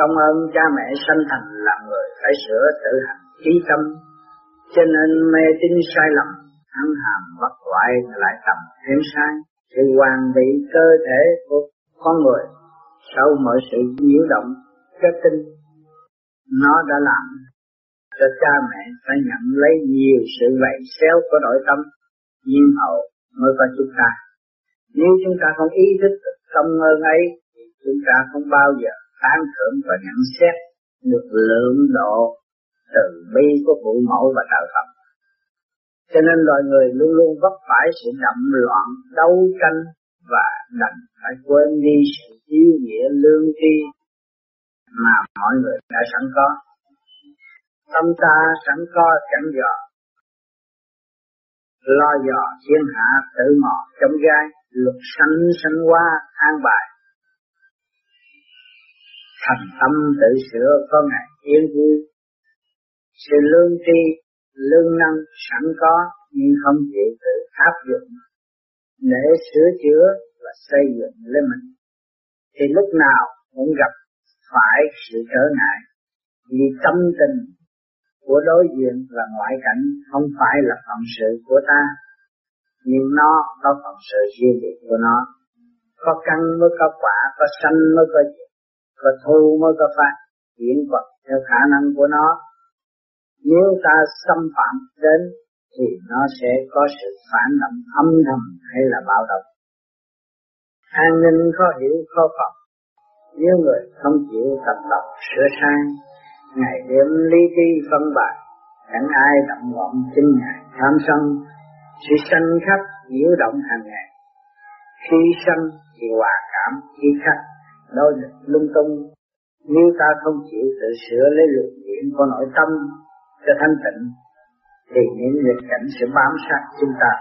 công ơn cha mẹ sanh thành làm người phải sửa tự hành trí tâm. Cho nên mê tín sai lầm ăn hàm bất hoại lại tầm thêm sai. Sự hoàn bị cơ thể của con người sau mọi sự nhiễu động kết tinh, nó đã làm cho cha mẹ phải nhận lấy nhiều sự vậy xéo của nội tâm nhiên hậu mới có chúng ta. Nếu chúng ta không ý thức được công ơn ấy thì chúng ta không bao giờ tán thưởng và nhận xét được lượng độ từ bi của phụ mẫu và đạo Phật. Cho nên loài người luôn luôn vấp phải sự đậm loạn, đấu tranh và đành phải quên đi sự yếu nghĩa lương tri mà mọi người đã sẵn có. Tâm ta sẵn có chẳng dò, lo dò thiên hạ tự mò chống gai, luật sanh sanh qua an bài. Thành tâm tự sửa có ngày yên vui, sự lương tri, lương năng sẵn có nhưng không chịu tự áp dụng. Để sửa chữa và xây dựng lên mình thì lúc nào cũng gặp phải sự trở ngại. Vì tâm tình của đối diện và ngoại cảnh không phải là phận sự của ta nhưng nó có phận sự riêng biệt của nó. Có căn mới có quả có sanh mới có diệt có thu mới có phạt diễn vật theo khả năng của nó. Nếu ta xâm phạm đến thì nó sẽ có sự phản động âm thầm hay là bạo động. An ninh khó hiểu, khó phật. Nếu người không chịu tập tập sửa sai ngày đêm lý trí phân bạc chẳng ai động loạn chính ngài tham sân, sự sân khắc nhiễu động hàng ngày. Khi sân thì hòa cảm, khi khắc đối lung tung, nếu ta không chịu tự sửa lấy luồng điện của nội tâm cho thanh tịnh, thì những nghịch cảnh sẽ bám sát chúng ta.